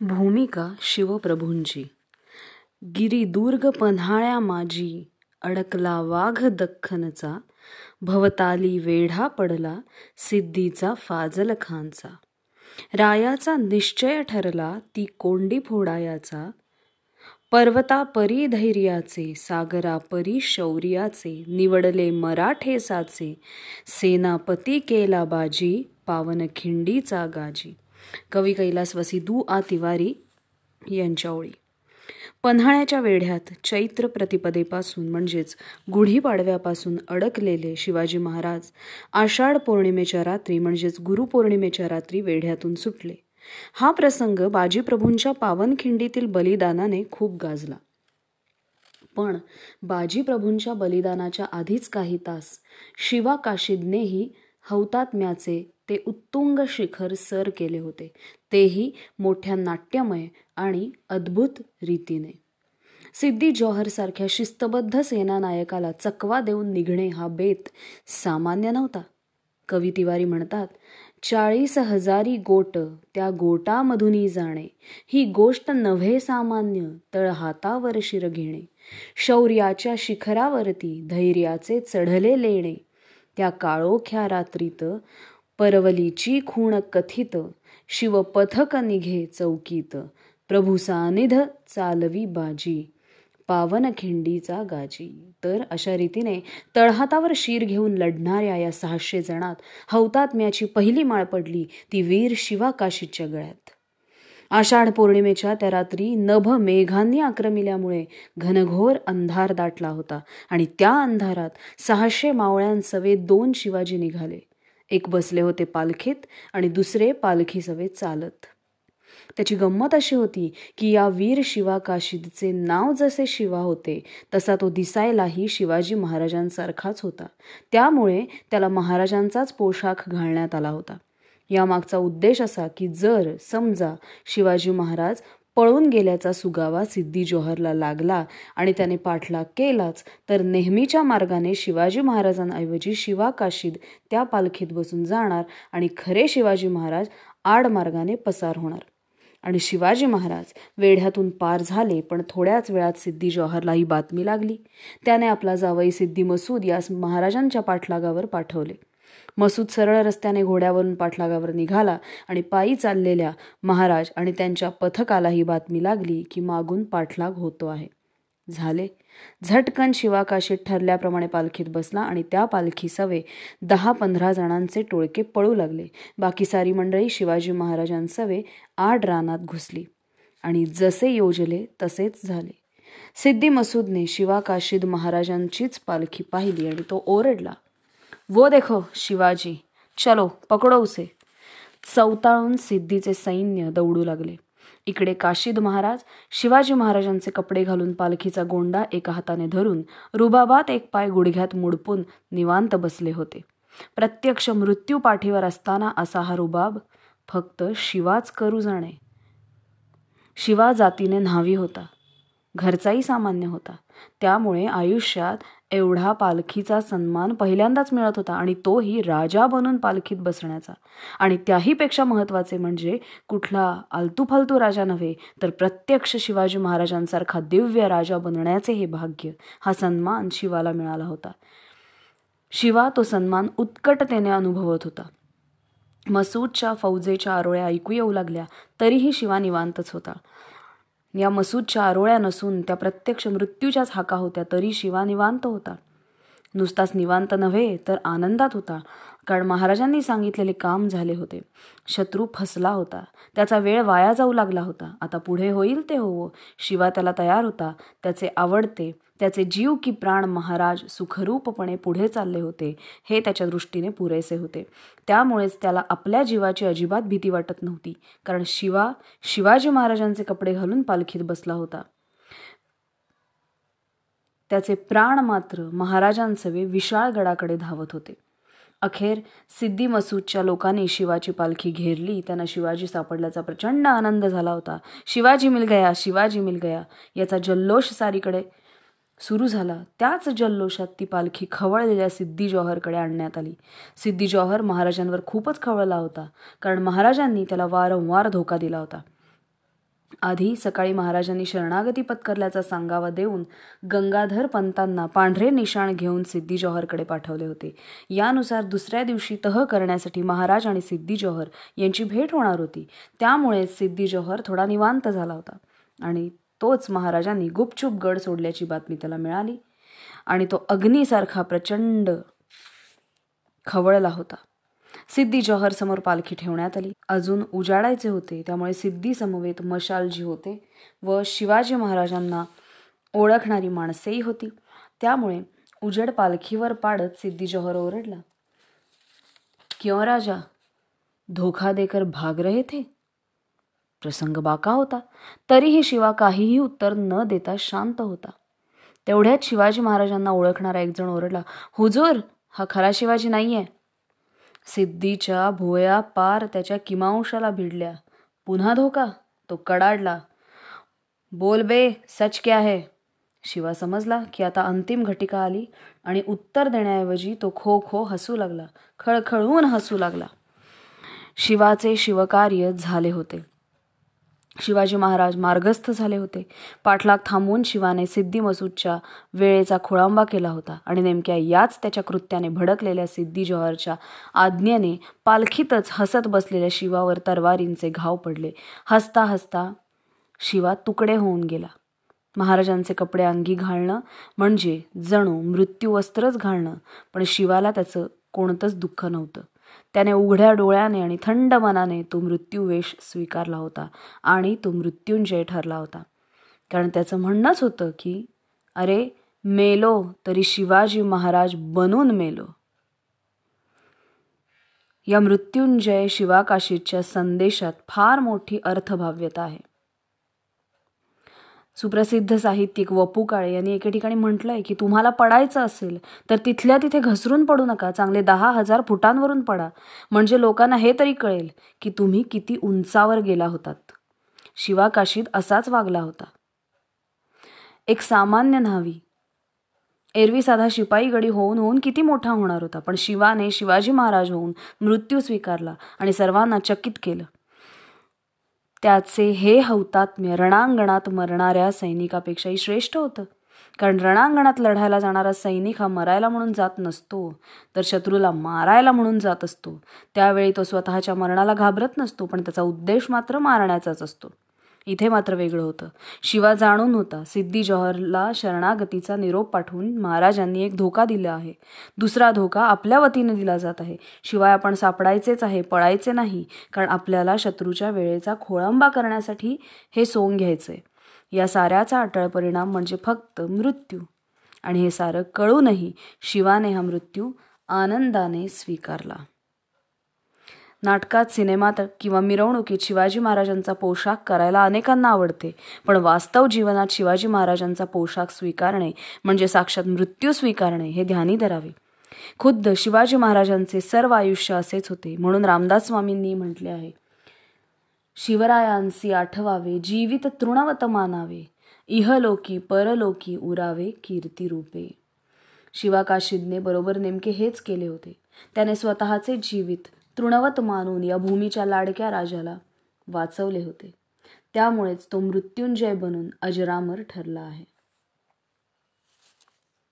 भूमिका शिवप्रभूंची. गिरी दुर्ग पन्हाळ्या माझी अडकला वाघ दख्खनचा भवताली वेढा पडला सिद्धीचा फाजल खानचा. रायाचा निश्चय ठरला ती कोंडी फोडायाचा पर्वता परी धैर्याचे सागरा परी शौर्याचे निवडले मराठे साचे सेनापती केला बाजी पावन खिंडीचा गाजी. कवी कैलासवासी दू आ तिवारी यांच्या ओळी. पन्हाळ्याच्या वेढ्यात चैत्र प्रतिपदेपासून म्हणजेच गुढीपाडव्यापासून अडकलेले शिवाजी महाराज आषाढ पौर्णिमेच्या रात्री म्हणजेच गुरुपौर्णिमेच्या रात्री वेढ्यातून सुटले. हा प्रसंग बाजीप्रभूंच्या पावनखिंडीतील बलिदानाने खूप गाजला. पण बाजीप्रभूंच्या बलिदानाच्या आधीच काही तास शिवा काशिदनेही हौतात्म्याचे ते उत्तुंग शिखर सर केले होते. तेही मोठ्या नाट्यमय आणि अद्भुत रीतीने. सिद्धी जौहरसारख्या शिस्तबद्ध सेनानायकाला चकवा देऊन निघणे हा बेत सामान्य नव्हता. कवी तिवारी म्हणतात चाळीस हजारी गोट त्या गोटामधूनही जाणे. ही गोष्ट नव्हे सामान्य तळ हातावर शिर घेणे शौर्याच्या शिखरावरती धैर्याचे चढले लेणे. त्या काळोख्या रात्रीत परवलीची खूण कथित शिवपथक निघे चौकीत. प्रभू सानिध चालवी बाजी पावन खिंडीचा गाजी. तर अशा रीतीने तळहातावर शीर घेऊन लढणाऱ्या या सहाशे जणात हौतात्म्याची पहिली माळ पडली ती वीर शिवा काशीच्या गळ्यात. आषाढ पौर्णिमेच्या त्या रात्री नभ मेघांनी आक्रमिल्यामुळे घनघोर अंधार दाटला होता आणि त्या अंधारात सहाशे मावळ्यांसवे दोन शिवाजी निघाले. एक बसले होते पालखीत आणि दुसरे पालखी सवे चालत. त्याची गंमत अशी होती की या वीर शिवा काशीदचे नाव जसे शिवा होते तसा तो दिसायलाही शिवाजी महाराजांसारखाच होता. त्यामुळे त्याला महाराजांचाच पोशाख घालण्यात आला होता. यामागचा उद्देश असा की जर समजा शिवाजी महाराज पळून गेल्याचा सुगावा सिद्धी जोहरला लागला आणि त्याने पाठलाग केलाच तर नेहमीच्या मार्गाने शिवाजी महाराजांऐवजी शिवा काशीद त्या पालखीत बसून जाणार आणि खरे शिवाजी महाराज आड मार्गाने पसार होणार. आणि शिवाजी महाराज वेढ्यातून पार झाले पण थोड्याच वेळात सिद्धी जौहरला ही बातमी लागली. त्याने आपला जावई सिद्धी मसूद यास महाराजांच्या पाठलागावर पाठवले. मसूद सरळ रस्त्याने घोड्यावरून पाठलागावर निघाला आणि पायी चाललेल्या महाराज आणि त्यांच्या पथकाला ही बातमी लागली की मागून पाठलाग होतो आहे. झाले. झटकन शिवाकाशीत ठरल्याप्रमाणे पालखीत बसला आणि त्या पालखी सवे दहा पंधरा जणांचे टोळके पळू लागले. बाकी सारी मंडळी शिवाजी महाराजांसवे आड रानात घुसली. आणि जसे योजले तसेच झाले. सिद्धी मसूदने शिवाकाशीद महाराजांचीच पालखी पाहिली आणि तो ओरडला वो देखो शिवाजी. चलो पकडो उसे. चौताळून सिद्धीचे सैन्य दौडू लागले. इकडे काशीद महाराज शिवाजी महाराजांचे कपडे घालून पालखीचा गोंडा एका हाताने धरून रुबाबात एक पाय गुडघ्यात मुडपून निवांत बसले होते. प्रत्यक्ष मृत्यू पाठीवर असताना असा हा रुबाब फक्त शिवाच करू जाणे. शिवा जातीने न्हावी होता. घरचाही सामान्य होता. त्यामुळे आयुष्यात एवढा पालखीचा सन्मान पहिल्यांदाच मिळत होता आणि तोही राजा बनून पालखीत बसण्याचा. आणि त्याहीपेक्षा महत्त्वाचे म्हणजे कुठला आलतू फालतू राजा नव्हे तर प्रत्यक्ष शिवाजी महाराजांसारखा दिव्य राजा बनण्याचे हे भाग्य हा सन्मान शिवाला मिळाला होता. शिवा तो सन्मान उत्कटतेने अनुभवत होता. मसूदच्या फौजेच्या आरोळ्या ऐकू येऊ लागल्या तरीही शिवा निवांतच होता. या मसूदच्या आरोळ्या नसून त्या प्रत्यक्ष मृत्यूच्याच हाका होत्या तरी शिवा निवांत होता. नुसताच निवांत नव्हे तर आनंदात होता. कारण महाराजांनी सांगितलेले काम झाले होते. शत्रू फसला होता. त्याचा वेळ वाया जाऊ लागला होता. आता पुढे होईल ते होवो. शिवा त्याला तयार होता. त्याचे आवडते त्याचे जीव की प्राण महाराज सुखरूपपणे पुढे चालले होते हे त्याच्या दृष्टीने पुरेसे होते. त्यामुळेच त्याला आपल्या जीवाची अजिबात भीती वाटत नव्हती कारण शिवा शिवाजी महाराजांचे कपडे घालून पालखीत बसला होता. त्याचे प्राण मात्र महाराजांसवे विशाळ गडाकडे धावत होते. अखेर सिद्धी मसूदच्या लोकांनी शिवाची पालखी घेरली त्यांना शिवाजी सापडल्याचा प्रचंड आनंद झाला होता. शिवाजी मिल गया शिवाजी मिल गया याचा जल्लोष सारीकडे सुरू झाला. त्याच जल्लोषात ती पालखी खवळलेल्या सिद्धी जौहरकडे आणण्यात आली. सिद्धी जौहर महाराजांवर खूपच खवळला होता कारण महाराजांनी त्याला वारंवार धोका दिला होता. आधी सकाळी महाराजांनी शरणागती पत्करल्याचा सांगावा देऊन गंगाधर पंतांना पांढरे निशाण घेऊन सिद्धी जौहरकडे पाठवले होते. यानुसार दुसऱ्या दिवशी तह करण्यासाठी महाराज आणि सिद्धी जौहर यांची भेट होणार होती. त्यामुळे सिद्धी जौहर थोडा निवांत झाला होता आणि तोच महाराजांनी गुपचूप गड सोडल्याची बातमी त्याला मिळाली आणि तो अग्नीसारखा प्रचंड खवळला होता. सिद्धी जौहर समोर पालखी ठेवण्यात आली. अजून उजाडायचे होते त्यामुळे सिद्धी समवेत मशालजी होते व शिवाजी महाराजांना ओळखणारी माणसेही होती. त्यामुळे उजेड पालखीवर पाडत सिद्धी जौहर ओरडला क्यों राजा धोखा देकर भाग रहे थे? प्रसंग बाका होता. तरीही शिवा काहीही उत्तर न देता शांत होता. तेवढ्यात शिवाजी महाराजांना ओळखणारा एक जण ओरडला हुजूर हा खरा शिवाजी नाहीये. सिद्धीच्या भोया पार त्याच्या किमांशाला भिडल्या. पुन्हा धोका तो कडाडला. बोल बे सच क्या है? शिवा समजला की आता अंतिम घटिका आली आणि उत्तर देण्याऐवजी तो खो खो हसू लागला खळखळून हसू लागला. शिवाचे शिवकार्य झाले होते. शिवाजी महाराज मार्गस्थ झाले होते. पाठलाग थांबवून शिवाने सिद्धी मसूदच्या वेळेचा खोळांबा केला होता आणि नेमक्या याच त्याच्या कृत्याने भडकलेल्या सिद्धी जवाहरच्या आज्ञेने पालखीतच हसत बसलेल्या शिवावर तरवारींचे घाव पडले. हसता हसता शिवा तुकडे होऊन गेला. महाराजांचे कपडे अंगी घालणं म्हणजे जणू मृत्यू वस्त्रच घालणं पण शिवाला त्याचं कोणतंच दुःख नव्हतं. त्याने उघड्या डोळ्याने आणि थंड मनाने तो मृत्यूवेश स्वीकारला होता आणि तो मृत्युंजय ठरला होता. कारण त्याचं म्हणणंच होतं की अरे मेलो तरी शिवाजी महाराज बनून मेलो. या मृत्युंजय शिवाकाशीच्या संदेशात फार मोठी अर्थभाव्यता आहे. सुप्रसिद्ध साहित्यिक वपू काळे यांनी एके ठिकाणी म्हटलंय की तुम्हाला पडायचं असेल तर तिथल्या तिथे घसरून पडू नका चांगले दहा हजार फुटांवरून पडा. म्हणजे लोकांना हे तरी कळेल की तुम्ही किती उंचावर गेला होतात. शिवा काशीत असाच वागला होता. एक सामान्य न्हावी. एरवी साधा शिपाई गडी होऊन होऊन किती मोठा होणार होता पण शिवाने शिवाजी महाराज होऊन मृत्यू स्वीकारला आणि सर्वांना चकित केलं. त्याचे हे हौतात्म्य रणांगणात मरणाऱ्या सैनिकापेक्षाही श्रेष्ठ होतं. कारण रणांगणात लढायला जाणारा सैनिक हा मरायला म्हणून जात नसतो तर शत्रूला मारायला म्हणून जात असतो. त्यावेळी तो स्वतःच्या मरणाला घाबरत नसतो पण त्याचा उद्देश मात्र मारण्याचाच असतो. इथे मात्र वेगळं होतं. शिवा जाणून होता सिद्धी जौहरला शरणागतीचा निरोप पाठवून महाराजांनी एक धोका दिला आहे. दुसरा धोका आपल्या वतीने दिला जात आहे. शिवाय आपण सापडायचेच आहे पळायचे नाही कारण आपल्याला शत्रूच्या वेळेचा खोळंबा करण्यासाठी हे सोंग घ्यायचंय. या साऱ्याचा अटळ परिणाम म्हणजे फक्त मृत्यू. आणि हे सारं कळूनही शिवाने हा मृत्यू आनंदाने स्वीकारला. नाटकात सिनेमात किंवा मिरवणुकीत शिवाजी महाराजांचा पोशाख करायला अनेकांना आवडते. पण वास्तव जीवनात शिवाजी महाराजांचा पोशाख स्वीकारणे म्हणजे साक्षात मृत्यू स्वीकारणे हे ध्यानी धरावे. खुद्द शिवाजी महाराजांचे सर्व आयुष्य असेच होते म्हणून रामदास स्वामींनी म्हटले आहे. शिवरायांसी आठवावे जीवित तृणवत मानावे. इहलोकी परलोकी उरावे कीर्ती रूपे. शिवाकाशिदने बरोबर नेमके हेच केले होते. त्याने स्वतःचे जीवित तृणवत मानून या भूमीच्या लाडक्या राजाला वाचवले होते. त्यामुळेच तो मृत्युंजय बनून अजरामर ठरला आहे.